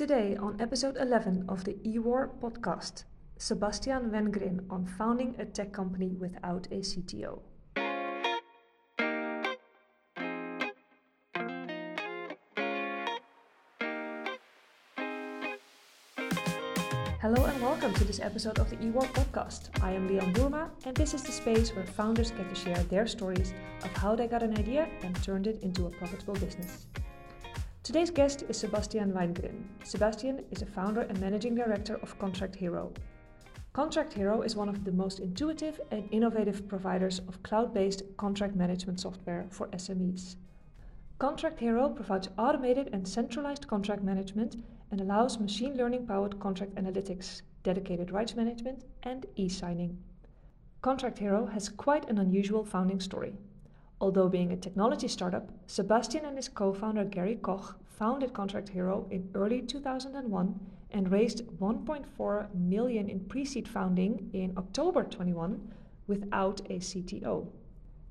Today, on episode 11 of the EWOR podcast, Sebastian Wengryn on founding a tech company without a CTO. Hello and welcome to this episode of the EWOR podcast. I am Lian Boerma, and this is the space where founders get to share their stories of how they got an idea and turned it into a profitable business. Today's guest is Sebastian Wengryn. Sebastian is a founder and managing director of Contract Hero. Contract Hero is one of the most intuitive and innovative providers of cloud based contract management software for SMEs. Contract Hero provides automated and centralized contract management and allows machine learning powered contract analytics, dedicated rights management, and e signing. Contract Hero has quite an unusual founding story. Although being a technology startup, Sebastian and his co founder Gerry Koch founded Contract Hero in early 2001 and raised 1.4 million in pre seed funding in October 21 without a CTO.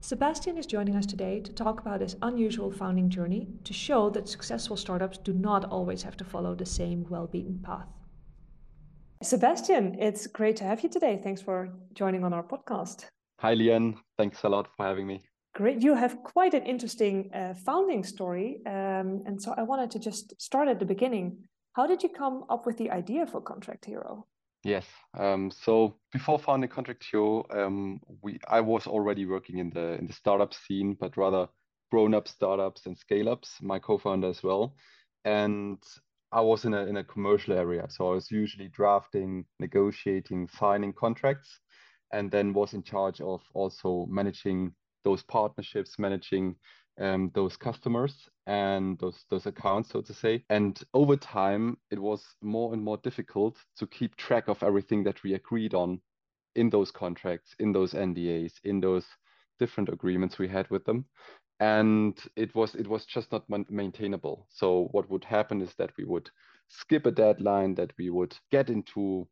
Sebastian is joining us today to talk about his unusual founding journey to show that successful startups do not always have to follow the same well beaten path. Sebastian, it's great to have you today. Thanks for joining on our podcast. Hi, Lian. Thanks a lot for having me. Great. You have quite an interesting uh, founding story. Um, and so I wanted to just start at the beginning. How did you come up with the idea for Contract Hero? Yes. Um, so before founding Contract Hero, um, we I was already working in the in the startup scene, but rather grown-up startups and scale-ups. My co-founder as well, and I was in a in a commercial area, so I was usually drafting, negotiating, signing contracts, and then was in charge of also managing those partnerships, managing um, those customers and those those accounts, so to say. And over time, it was more and more difficult to keep track of everything that we agreed on in those contracts, in those NDAs, in those different agreements we had with them. And it was it was just not maintainable. So what would happen is that we would skip a deadline, that we would get into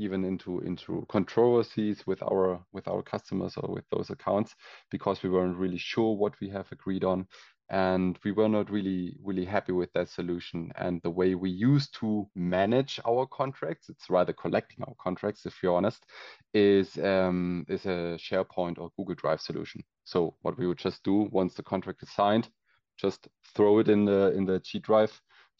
even into into controversies with our with our customers or with those accounts because we weren't really sure what we have agreed on. And we were not really really happy with that solution. And the way we used to manage our contracts it's rather collecting our contracts if you're honest is um, is a sharepoint or google drive solution. So what we would just do once the contract is signed just throw it in the in the g drive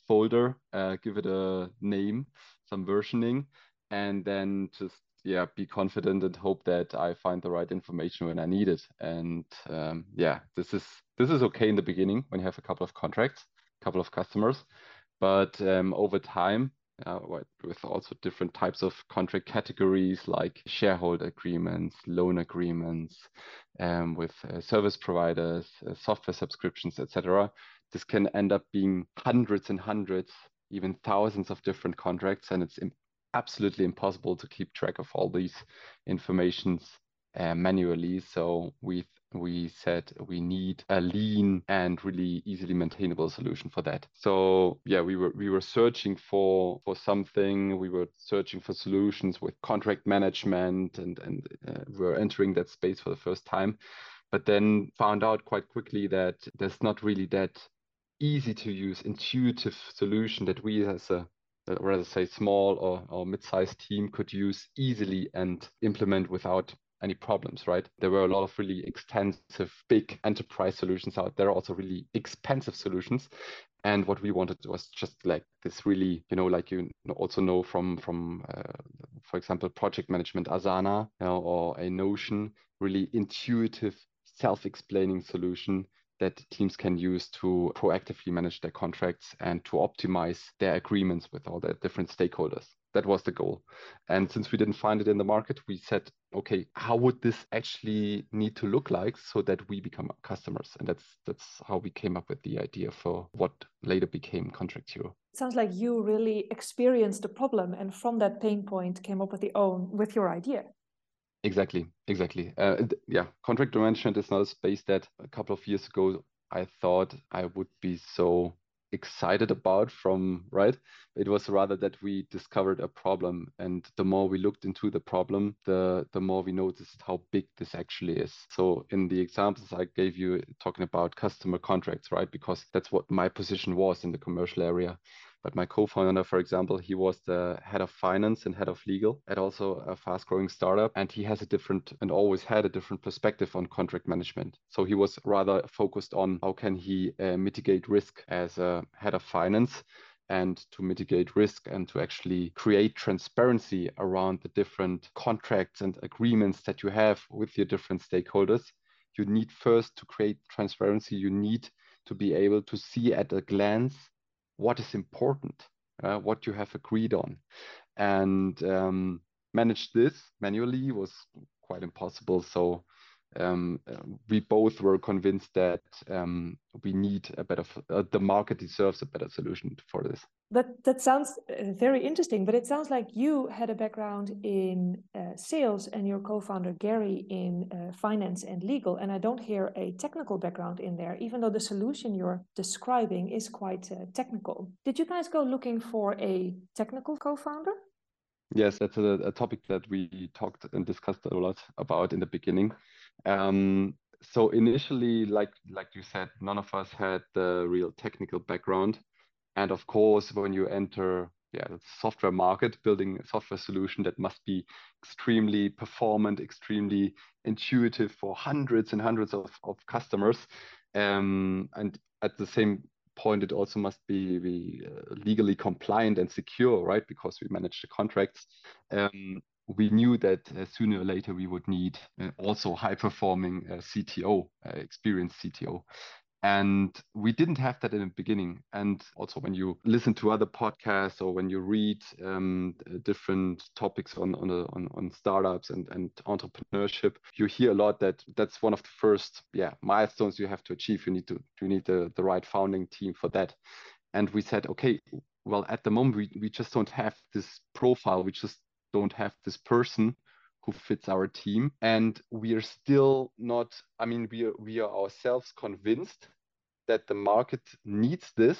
folder uh, give it a name some versioning and then just yeah be confident and hope that i find the right information when i need it and um, yeah this is this is okay in the beginning when you have a couple of contracts a couple of customers but um, over time uh, with also different types of contract categories like shareholder agreements, loan agreements, um, with uh, service providers, uh, software subscriptions, etc. This can end up being hundreds and hundreds, even thousands of different contracts, and it's absolutely impossible to keep track of all these informations uh, manually. So we we said we need a lean and really easily maintainable solution for that. So yeah, we were we were searching for for something. We were searching for solutions with contract management, and and uh, we we're entering that space for the first time. But then found out quite quickly that there's not really that easy to use intuitive solution that we as a or rather say small or, or mid-sized team could use easily and implement without any problems, right? There were a lot of really extensive, big enterprise solutions out there, also really expensive solutions. And what we wanted was just like this really, you know, like you also know from from, uh, for example, project management, Asana, you know, or a Notion, really intuitive, self-explaining solution that teams can use to proactively manage their contracts and to optimize their agreements with all the different stakeholders. That was the goal. And since we didn't find it in the market, we said, okay, how would this actually need to look like so that we become customers? And that's that's how we came up with the idea for what later became Contract Hero. sounds like you really experienced the problem and from that pain point came up with the own with your idea. Exactly, exactly. Uh, yeah, contract management is not a space that a couple of years ago I thought I would be so excited about from right? It was rather that we discovered a problem and the more we looked into the problem the the more we noticed how big this actually is. So in the examples i gave you talking about customer contracts right? Because that's what my position was in the commercial area But my co-founder, for example, he was the head of finance and head of legal at also a fast-growing startup, and he has a different and always had a different perspective on contract management. So he was rather focused on how can he uh, mitigate risk as a head of finance and to mitigate risk and to actually create transparency around the different contracts and agreements that you have with your different stakeholders. You need first to create transparency. You need to be able to see at a glance what is important, uh, what you have agreed on. And um, manage this manually was quite impossible. So um, we both were convinced that um, we need a better, uh, the market deserves a better solution for this. That that sounds uh, very interesting, but it sounds like you had a background in uh, sales and your co-founder Gerry in uh, finance and legal, and I don't hear a technical background in there, even though the solution you're describing is quite uh, technical. Did you guys go looking for a technical co-founder? Yes, that's a, a, topic that we talked and discussed a lot about in the beginning. Um, so initially, like like you said, none of us had the real technical background, and of course, when you enter yeah, the software market, building a software solution that must be extremely performant, extremely intuitive for hundreds and hundreds of, of customers. Um, and at the same point, it also must be, be uh, legally compliant and secure, right? Because we manage the contracts. Um, we knew that uh, sooner or later we would need uh, also high performing uh, CTO, experienced CTO. And we didn't have that in the beginning. And also, when you listen to other podcasts or when you read um, different topics on on, on, on startups and, and entrepreneurship, you hear a lot that that's one of the first yeah milestones you have to achieve. You need to you need the, the right founding team for that. And we said, okay, well, at the moment we, we just don't have this profile. We just don't have this person who fits our team. And we are still not i mean we are, we are ourselves convinced that the market needs this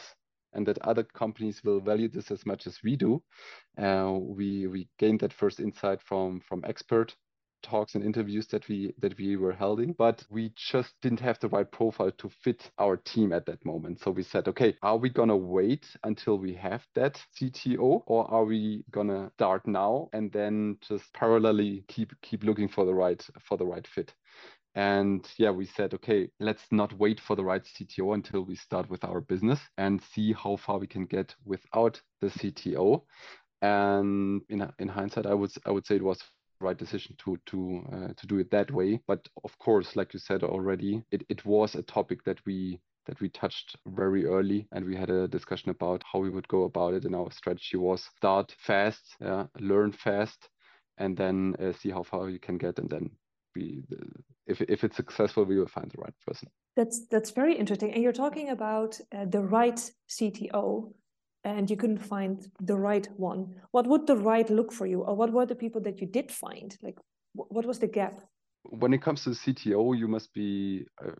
and that other companies will value this as much as we do. Uh, we we gained that first insight from from expert talks and interviews that we that we were holding but we just didn't have the right profile to fit our team at that moment so we said okay are we gonna wait until we have that cto or are we gonna start now and then just parallelly keep keep looking for the right for the right fit and yeah, we said, okay, let's not wait for the right CTO until we start with our business and see how far we can get without the CTO. And in, in hindsight, I would I would say it was right decision to to uh, to do it that way. But of course, like you said already, it, it was a topic that we that we touched very early and we had a discussion about how we would go about it and our strategy was start fast uh, learn fast and then uh, see how far you can get and then be if, if it's successful we will find the right person. That's that's very interesting. And you're talking about uh, the right cto and you couldn't find the right one, what would the right look for you, or what were the people that you did find? Like, what was the gap? When it comes to CTO, you must be uh,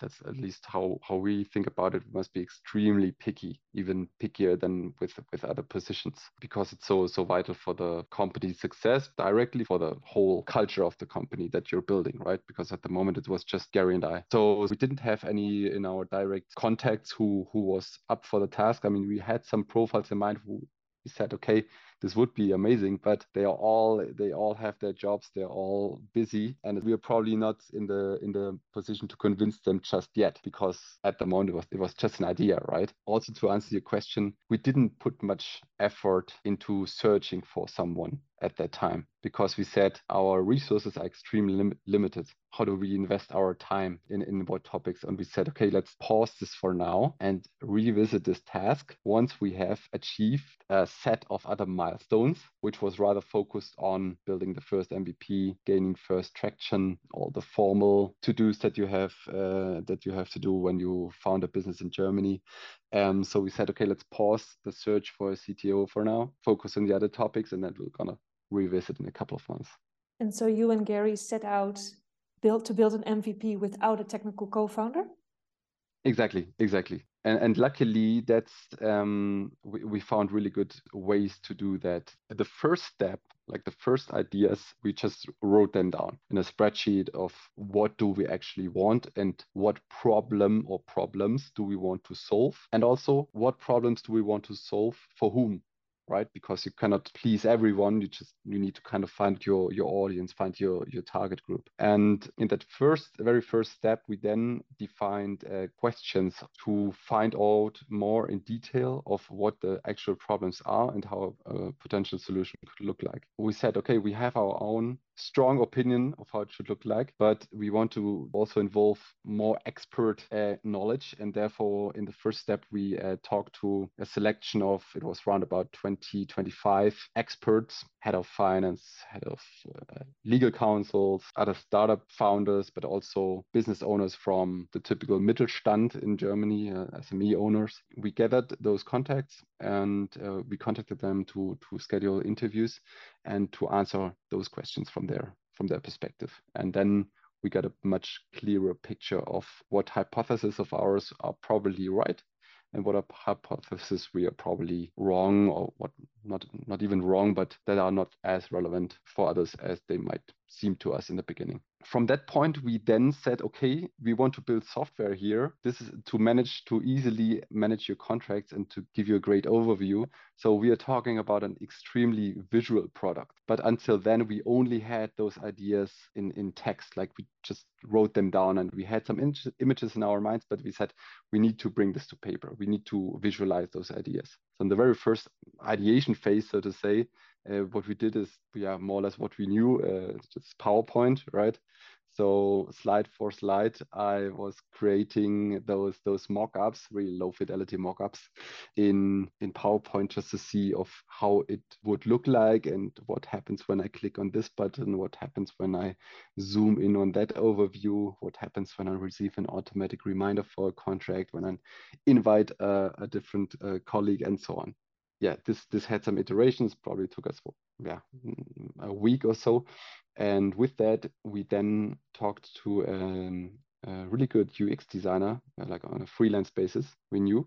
that's at least how how we think about it. Must be extremely picky, even pickier than with with other positions, because it's so so vital for the company's success, directly for the whole culture of the company that you're building, right? Because at the moment it was just Gerry and I, so we didn't have any in our direct contacts who who was up for the task. I mean, we had some profiles in mind who we said, okay, this would be amazing but they are all they all have their jobs they're all busy and we are probably not in the in the position to convince them just yet because at the moment it was it was just an idea right also to answer your question we didn't put much effort into searching for someone at that time because we said our resources are extremely lim- limited. How do we invest our time in, in what topics? And we said, okay, let's pause this for now and revisit this task once we have achieved a set of other milestones, which was rather focused on building the first MVP, gaining first traction, all the formal to-dos that you have uh, that you have to do when you found a business in Germany. Um, so we said, okay, let's pause the search for a CTO for now, focus on the other topics, and then we're gonna revisit in a couple of months. And so you and Gerry set out build to build an MVP without a technical co-founder? Exactly, exactly. And, and luckily, that's um, we, we found really good ways to do that. The first step, like the first ideas, we just wrote them down in a spreadsheet of what do we actually want and what problem or problems do we want to solve, and also what problems do we want to solve for whom right? Because you cannot please everyone. You just you need to kind of find your your audience find your your target group. And in that first very first step we then defined uh, questions to find out more in detail of what the actual problems are and how a potential solution could look like. We said okay we have our own strong opinion of how it should look like, but we want to also involve more expert uh, knowledge. And therefore, in the first step, we uh, talked to a selection of, it was around about 20, 25 experts, head of finance, head of uh, legal counsels, other startup founders, but also business owners from the typical Mittelstand in Germany, uh, SME owners. We gathered those contacts and uh, we contacted them to, to schedule interviews and to answer those questions from their from their perspective. And then we got a much clearer picture of what hypotheses of ours are probably right and what hypotheses we are probably wrong or what not not even wrong but that are not as relevant for others as they might seem to us in the beginning from that point, we then said, okay, we want to build software here. This is to manage to easily manage your contracts and to give you a great overview. So we are talking about an extremely visual product. But until then, we only had those ideas in, in text, like we just wrote them down and we had some in- images in our minds, but we said we need to bring this to paper. We need to visualize those ideas. So in the very first ideation phase, so to say, what we did is yeah more or less what we knew uh, just powerpoint right? So slide for slide i was creating those those mock-ups really low fidelity mock-ups in in powerpoint just to see of how it would look like and what happens when i click on this button what happens when i zoom in on that overview what happens when i receive an automatic reminder for a contract when i invite a, a different uh, colleague and so on yeah, this this had some iterations. Probably took us yeah a week or so, and with that we then talked to um, a really good UX designer, uh, like on a freelance basis. We knew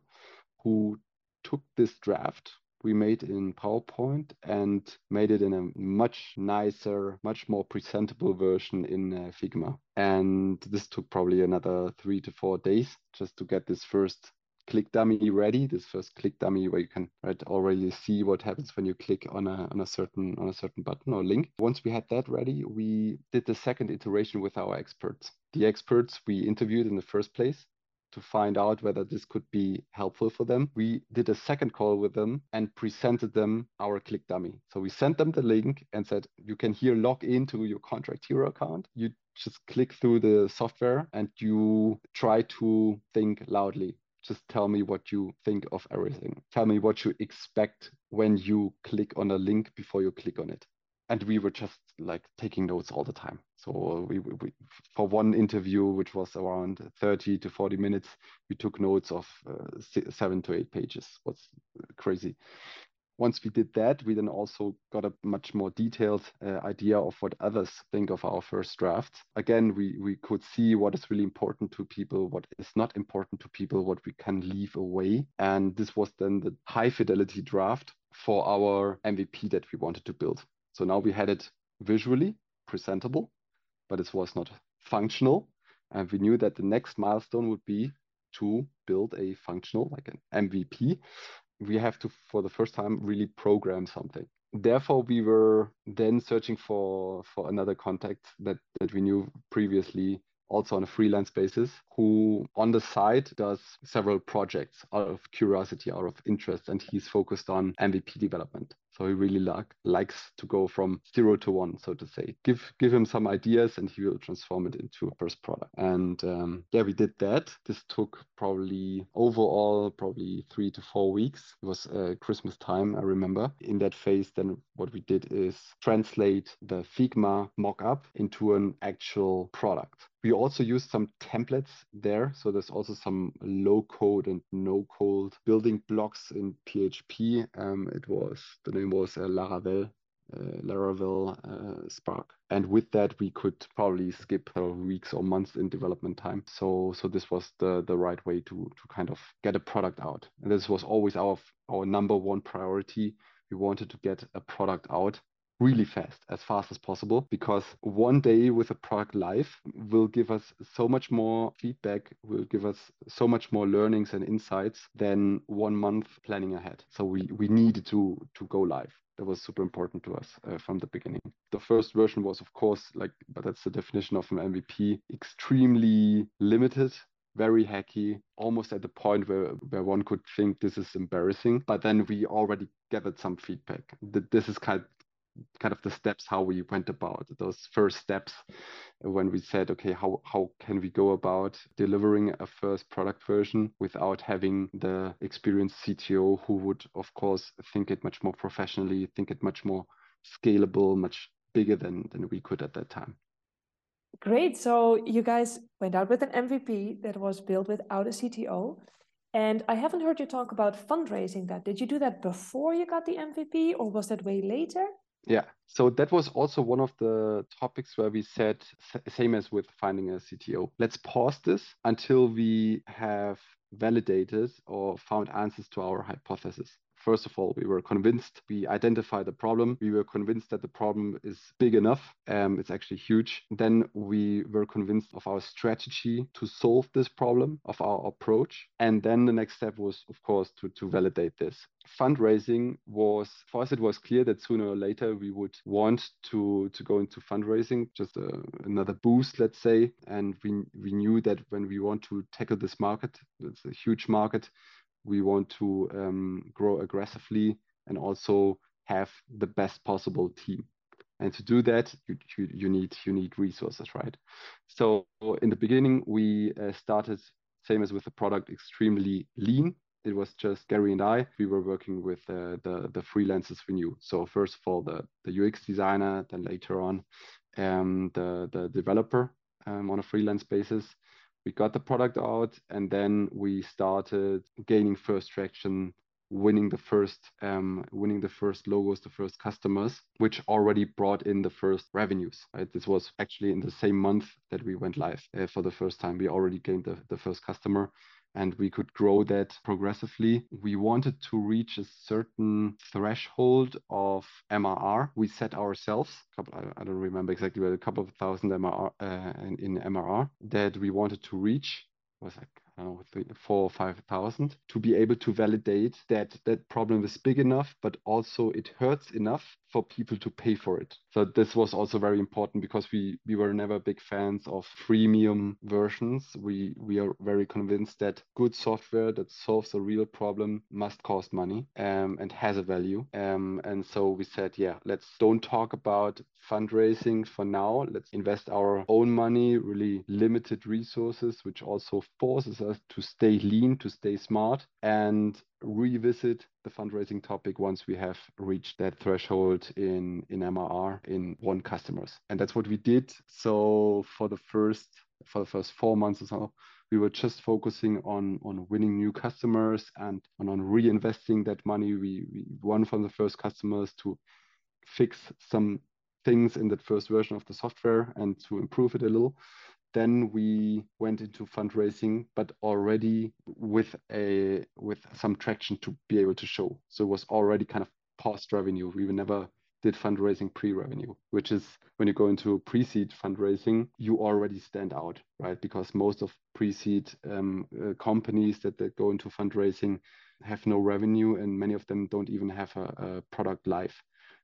who took this draft we made in PowerPoint and made it in a much nicer, much more presentable version in uh, Figma. And this took probably another three to four days just to get this first click dummy ready this first click dummy where you can right already see what happens when you click on a on a certain on a certain button or link once we had that ready we did the second iteration with our experts the experts we interviewed in the first place to find out whether this could be helpful for them. We did a second call with them and presented them our Click Dummy. So we sent them the link and said, you can here log into your Contract Hero account. You just click through the software and you try to think loudly just tell me what you think of everything. Tell me what you expect when you click on a link before you click on it. And we were just like taking notes all the time. So we, we for one interview, which was around 30 to 40 minutes, we took notes of uh, seven to eight pages. What's crazy once we did that, we then also got a much more detailed uh, idea of what others think of our first draft. Again, we, we could see what is really important to people, what is not important to people, what we can leave away. And this was then the high fidelity draft for our MVP that we wanted to build. So now we had it visually presentable, but it was not functional. And we knew that the next milestone would be to build a functional, like an MVP, we have to, for the first time, really program something. Therefore, we were then searching for for another contact that that we knew previously also on a freelance basis, who on the side does several projects out of curiosity, out of interest, and he's focused on MVP development. So he really like, likes to go from zero to one, so to say. Give give him some ideas, and he will transform it into a first product. And um, yeah, we did that. This took probably overall probably three to four weeks. It was uh, Christmas time, I remember. In that phase, then what we did is translate the Figma mockup into an actual product. We also used some templates there. So there's also some low code and no code building blocks in PHP. Um, it was the name was uh, Laravel uh, Laravel, uh, Spark. And with that, we could probably skip weeks or months in development time. So, so this was the the right way to to kind of get a product out. And this was always our our number one priority. We wanted to get a product out really fast, as fast as possible, because one day with a product live will give us so much more feedback, will give us so much more learnings and insights than one month planning ahead. So we we needed to to go live that was super important to us uh, from the beginning. The first version was, of course, like, but that's the definition of an MVP, extremely limited, very hacky, almost at the point where, where one could think this is embarrassing. But then we already gathered some feedback. That This is kind kind of the steps how we went about those first steps when we said okay how how can we go about delivering a first product version without having the experienced CTO who would of course think it much more professionally think it much more scalable much bigger than than we could at that time great so you guys went out with an MVP that was built without a CTO and I haven't heard you talk about fundraising that. Did you do that before you got the MVP or was that way later? Yeah, so that was also one of the topics where we said, same as with finding a CTO, let's pause this until we have validated or found answers to our hypothesis. First of all, we were convinced, we identified the problem. We were convinced that the problem is big enough. Um, it's actually huge. Then we were convinced of our strategy to solve this problem, of our approach. And then the next step was, of course, to, to validate this. Fundraising was, for us, it was clear that sooner or later we would want to, to go into fundraising, just a, uh, another boost, let's say. And we, we knew that when we want to tackle this market, it's a huge market, we want to um, grow aggressively and also have the best possible team. And to do that, you, you, you need you need resources, right? So in the beginning, we uh, started same as with the product, extremely lean. It was just Gerry and I. We were working with uh, the the freelancers we knew. So first of all, the the UX designer, then later on, um, the the developer um, on a freelance basis, we got the product out and then we started gaining first traction winning the first um, winning the first logos the first customers which already brought in the first revenues right? This was actually in the same month that we went live uh, for the first time we already gained the, the first customer and we could grow that progressively. We wanted to reach a certain threshold of MRR we set ourselves. Couple, I don't remember exactly, but a couple of thousand MRR uh, in, in MRR that we wanted to reach. Was like I don't know, three, four or five thousand to be able to validate that that problem is big enough, but also it hurts enough for people to pay for it. So this was also very important because we we were never big fans of freemium versions. We we are very convinced that good software that solves a real problem must cost money um, and has a value. Um, and so we said, yeah, let's don't talk about fundraising for now. Let's invest our own money, really limited resources, which also forces to stay lean, to stay smart, and revisit the fundraising topic once we have reached that threshold in in MRR in one customers. And that's what we did. So for the first for the first four months or so, we were just focusing on on winning new customers and, and on reinvesting that money we, we won from the first customers to fix some things in that first version of the software and to improve it a little then we went into fundraising, but already with a with some traction to be able to show. So it was already kind of post revenue. We never did fundraising pre-revenue, which is when you go into pre-seed fundraising, you already stand out, right? Because most of pre-seed um, uh, companies that, that go into fundraising have no revenue, and many of them don't even have a, a product live.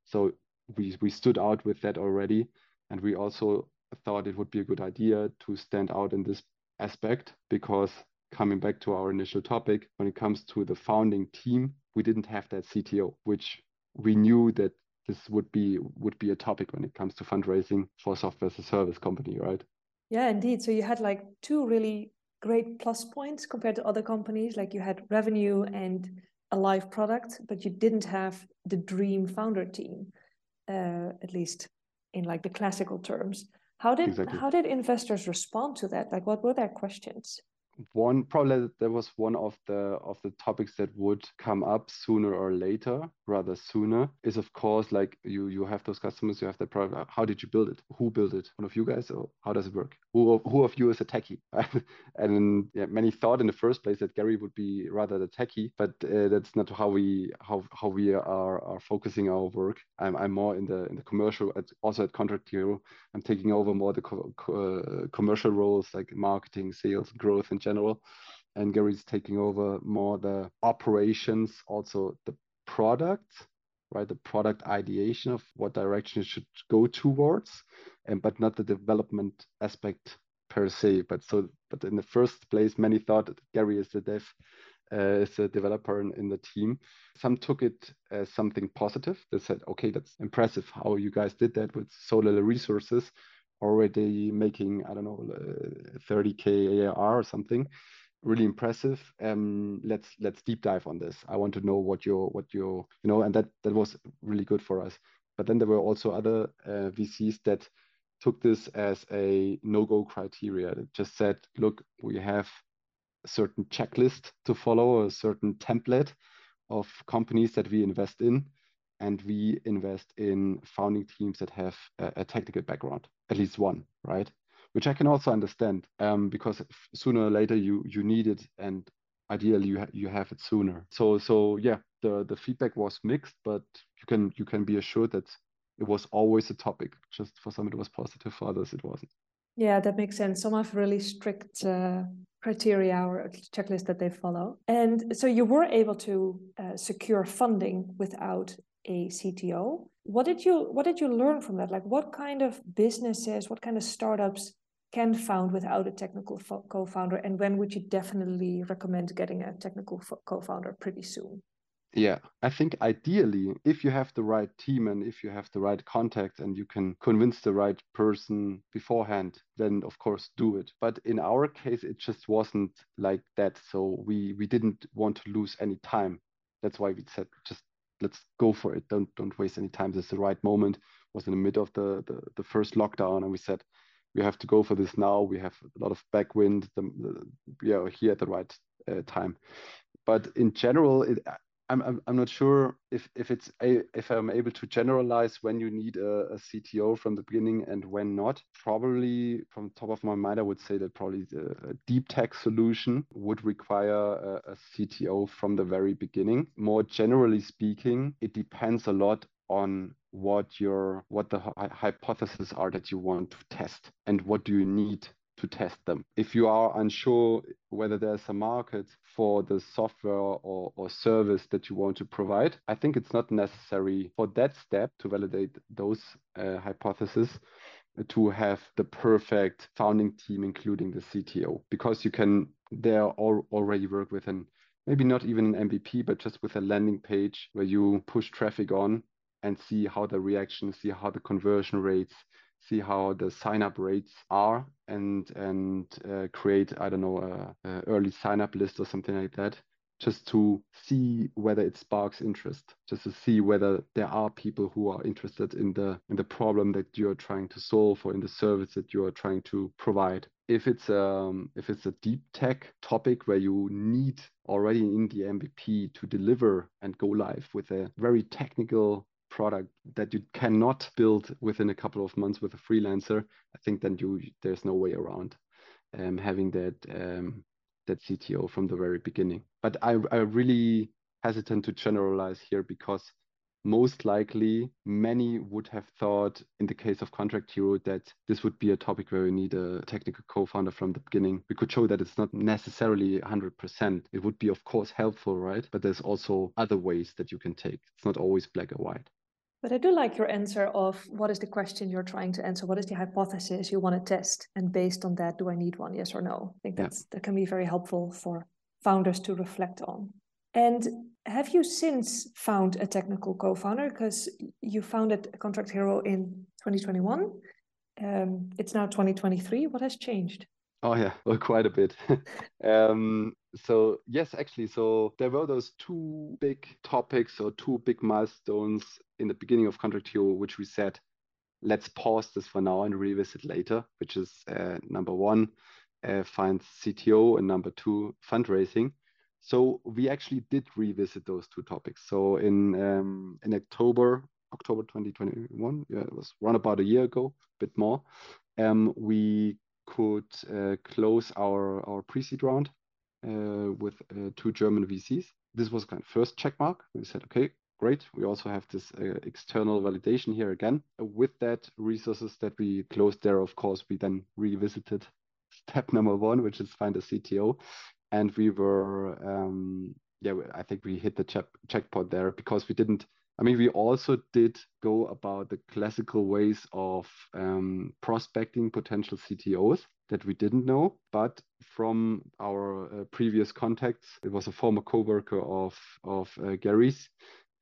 So we we stood out with that already, and we also thought it would be a good idea to stand out in this aspect because coming back to our initial topic, when it comes to the founding team, we didn't have that CTO, which we knew that this would be would be a topic when it comes to fundraising for software as a service company, right? Yeah, indeed. So you had like two really great plus points compared to other companies. Like you had revenue and a live product, but you didn't have the dream founder team, uh, at least in like the classical terms. How did exactly. how did investors respond to that? Like, what were their questions? One probably that was one of the of the topics that would come up sooner or later. rather sooner is of course like you you have those customers, you have that product. How did you build it? Who built it? One of you guys, or how does it work? Who who of you is a techie? and yeah, many thought in the first place that Gerry would be rather the techie, but uh, that's not how we how how we are are focusing our work. I'm I'm more in the in the commercial, at, also at Contract Hero. I'm taking over more the co co uh, commercial roles like marketing, sales, growth in general and Gerry's taking over more the operations, also the product, right? The product ideation of what direction it should go towards, and but not the development aspect per se. But so, but in the first place, many thought that Gerry is the dev, uh, is a developer in, in the team. Some took it as something positive. They said, "Okay, that's impressive how you guys did that with so little resources." Already making, I don't know, uh, 30k ARR or something really impressive. Um, let's let's deep dive on this. I want to know what your you know, and that that was really good for us. But then there were also other uh, VCs that took this as a no-go criteria. That just said, look, we have a certain checklist to follow, a certain template of companies that we invest in, and we invest in founding teams that have a, a technical background, at least one, right? which I can also understand um, because sooner or later you you need it and ideally you ha you have it sooner. So so yeah, the the feedback was mixed, but you can you can be assured that it was always a topic. Just for some it was positive, for others it wasn't. Yeah, that makes sense. Some have really strict uh, criteria or checklist that they follow. And so you were able to uh, secure funding without a CTO. What did you what did you learn from that? Like what kind of businesses, what kind of startups can found without a technical co-founder? And when would you definitely recommend getting a technical co-founder pretty soon? Yeah i think ideally if you have the right team and if you have the right contact and you can convince the right person beforehand then of course do it. But in our case it just wasn't like that. So we we didn't want to lose any time. That's why we said just let's go for it don't don't waste any time this is the right moment it was in the middle of the, the the first lockdown and we said we have to go for this now. We have a lot of backwind. The, the, we are here at the right uh, time. But in general, it, I'm, I'm, not sure if, if it's a, if I'm able to generalize when you need a, a, CTO from the beginning and when not. Probably from top of my mind, I would say that probably the deep tech solution would require a, a CTO from the very beginning. More generally speaking, it depends a lot on what your what the hypotheses are that you want to test and what do you need to test them. If you are unsure whether there's a market for the software or, or service that you want to provide, I think it's not necessary for that step to validate those uh, hypotheses to have the perfect founding team, including the CTO, because you can there already work with an maybe not even an MVP, but just with a landing page where you push traffic on and see how the reaction, see how the conversion rates, see how the sign up rates are, and and uh, create I don't know a, a early sign up list or something like that, just to see whether it sparks interest, just to see whether there are people who are interested in the in the problem that you are trying to solve or in the service that you are trying to provide. If it's um if it's a deep tech topic where you need already in the MVP to deliver and go live with a very technical product that you cannot build within a couple of months with a freelancer, I think then you there's no way around um, having that um, that CTO from the very beginning. But I I really hesitant to generalize here because most likely many would have thought in the case of contract hero that this would be a topic where we need a technical co-founder from the beginning. We could show that it's not necessarily 100% it would be of course helpful right? But there's also other ways that you can take. It's not always black or white but I do like your answer of what is the question you're trying to answer? What is the hypothesis you want to test? And based on that, do I need one? Yes or no? I think that's that can be very helpful for founders to reflect on. And have you since found a technical co-founder? Because you founded Contract Hero in 2021. Um, it's now 2023. What has changed? Oh yeah, well, quite a bit. um, so yes, actually, so there were those two big topics or two big milestones in the beginning of Contract Hero, which we said, let's pause this for now and revisit later, which is uh, number one, uh, find CTO, and number two, fundraising. So we actually did revisit those two topics. So in um, in October October 2021, yeah, it was around about a year ago, a bit more. Um, we could uh, close our our pre-seed round with uh, two German VCs. This was kind of first check mark. We said, okay, great. We also have this uh, external validation here again. With that resources that we closed there, of course, we then revisited step number one, which is find a CTO. And we were, um, yeah, I think we hit the check checkpoint there because we didn't I mean, we also did go about the classical ways of um, prospecting potential CTOs that we didn't know, but from our uh, previous contacts, it was a former coworker of of uh, Gerry's.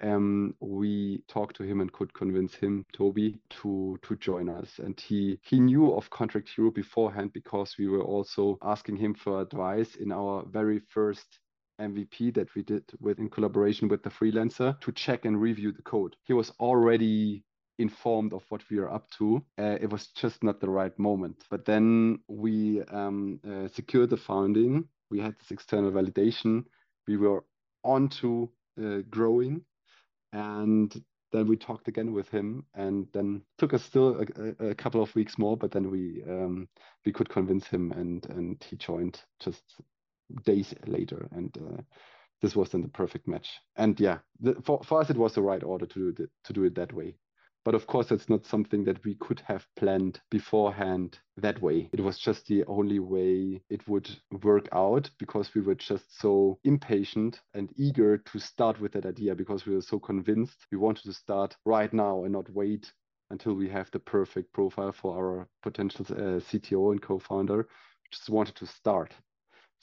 Um, we talked to him and could convince him, Toby, to to join us. And he he knew of Contract Hero beforehand because we were also asking him for advice in our very first MVP that we did with in collaboration with the freelancer to check and review the code. He was already informed of what we are up to. Uh, it was just not the right moment. But then we um, uh, secured the founding. We had this external validation. We were on to uh, growing, and then we talked again with him, and then took us still a, a couple of weeks more. But then we um, we could convince him, and and he joined just days later, and uh, this was then the perfect match. And yeah, the, for for us it was the right order to do it, to do it that way. But of course, it's not something that we could have planned beforehand that way. It was just the only way it would work out because we were just so impatient and eager to start with that idea because we were so convinced we wanted to start right now and not wait until we have the perfect profile for our potential uh, CTO and co-founder. Just wanted to start.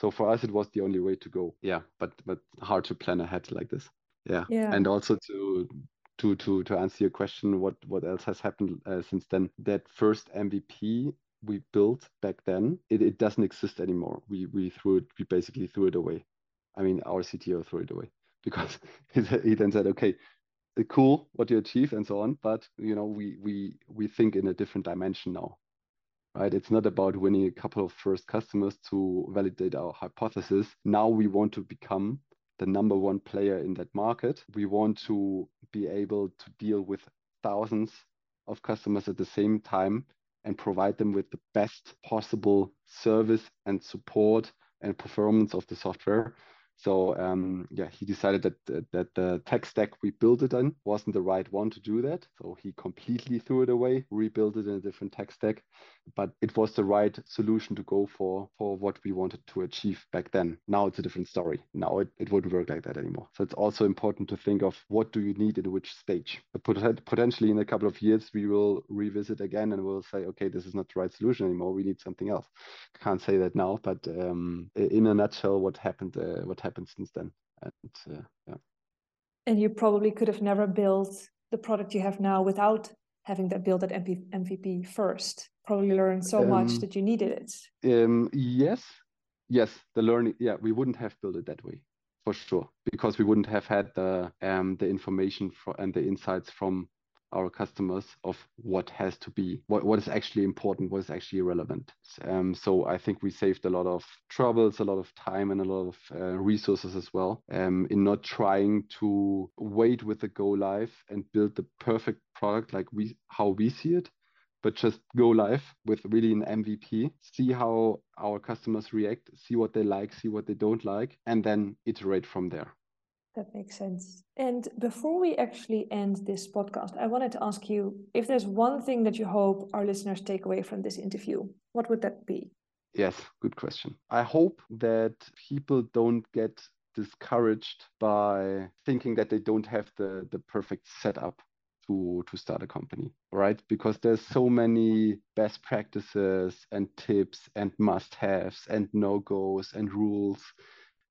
So for us, it was the only way to go. Yeah, but but hard to plan ahead like this. Yeah, yeah. and also to to to to answer your question, what what else has happened uh, since then? That first MVP we built back then, it, it doesn't exist anymore. We we threw it, we basically threw it away. I mean, our CTO threw it away because he, he then said, okay, cool what you achieve and so on, but you know, we we we think in a different dimension now right? It's not about winning a couple of first customers to validate our hypothesis. Now we want to become the number one player in that market. We want to be able to deal with thousands of customers at the same time and provide them with the best possible service and support and performance of the software so um, yeah, he decided that that the tech stack we built it on wasn't the right one to do that. So he completely threw it away, rebuilt it in a different tech stack. But it was the right solution to go for for what we wanted to achieve back then. Now it's a different story. Now it, it wouldn't work like that anymore. So it's also important to think of what do you need in which stage. Potentially in a couple of years we will revisit again and we'll say, okay, this is not the right solution anymore. We need something else. Can't say that now, but um, in a nutshell, what happened? Uh, what happened since then. And uh, yeah. And you probably could have never built the product you have now without having that built at MP- MVP first. Probably learned so um, much that you needed it. Um, yes, yes. The learning, yeah, we wouldn't have built it that way for sure because we wouldn't have had the um, the information for, and the insights from our customers of what has to be, what, what is actually important, what is actually relevant. Um, so I think we saved a lot of troubles, a lot of time, and a lot of uh, resources as well um, in not trying to wait with the go live and build the perfect product like we how we see it but just go live with really an MVP, see how our customers react, see what they like, see what they don't like, and then iterate from there. That makes sense. And before we actually end this podcast, I wanted to ask you if there's one thing that you hope our listeners take away from this interview, what would that be? Yes, good question. I hope that people don't get discouraged by thinking that they don't have the, the perfect setup to to start a company right because there's so many best practices and tips and must haves and no goes and rules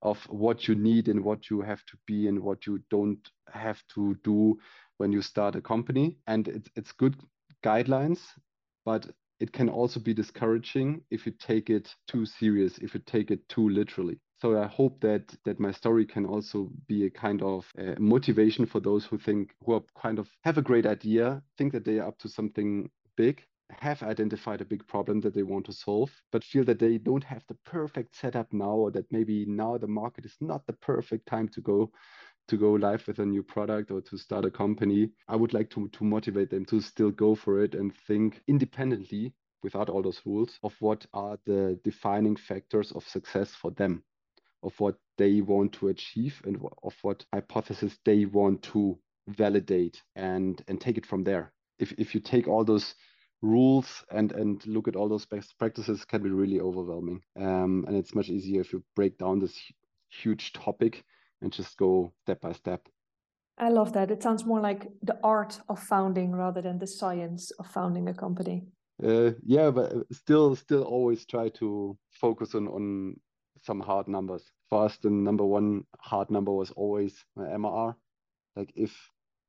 of what you need and what you have to be and what you don't have to do when you start a company. And it's it's good guidelines, but it can also be discouraging if you take it too serious, if you take it too literally. So I hope that that my story can also be a kind of uh, motivation for those who think who are kind of have a great idea, think that they are up to something big, have identified a big problem that they want to solve, but feel that they don't have the perfect setup now, or that maybe now the market is not the perfect time to go to go live with a new product or to start a company, I would like to, to motivate them to still go for it and think independently without all those rules of what are the defining factors of success for them, of what they want to achieve and of what hypothesis they want to validate and and take it from there. If if you take all those rules and and look at all those best practices can be really overwhelming. Um, and it's much easier if you break down this huge topic and just go step by step. I love that. It sounds more like the art of founding rather than the science of founding a company. Uh, yeah but still still always try to focus on on some hard numbers. For us the number one hard number was always my mrr like if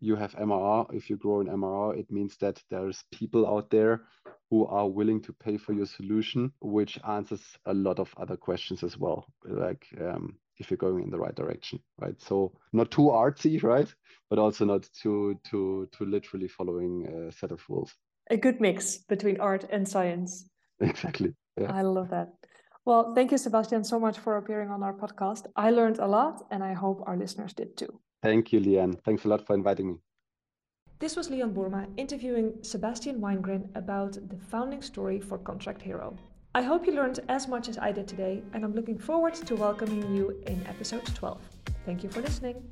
you have MRR. If you grow in MRR, it means that there's people out there who are willing to pay for your solution, which answers a lot of other questions as well, like um, if you're going in the right direction, right? So not too artsy, right? But also not too too too literally following a set of rules. A good mix between art and science. Exactly. Yeah. I love that. Well, thank you, Sebastian, so much for appearing on our podcast. I learned a lot, and I hope our listeners did too. Thank you, Lian. Thanks a lot for inviting me. This was Lian Boerma interviewing Sebastian Wengryn about the founding story for ContractHero. I hope you learned as much as I did today, and I'm looking forward to welcoming you in episode 12. Thank you for listening.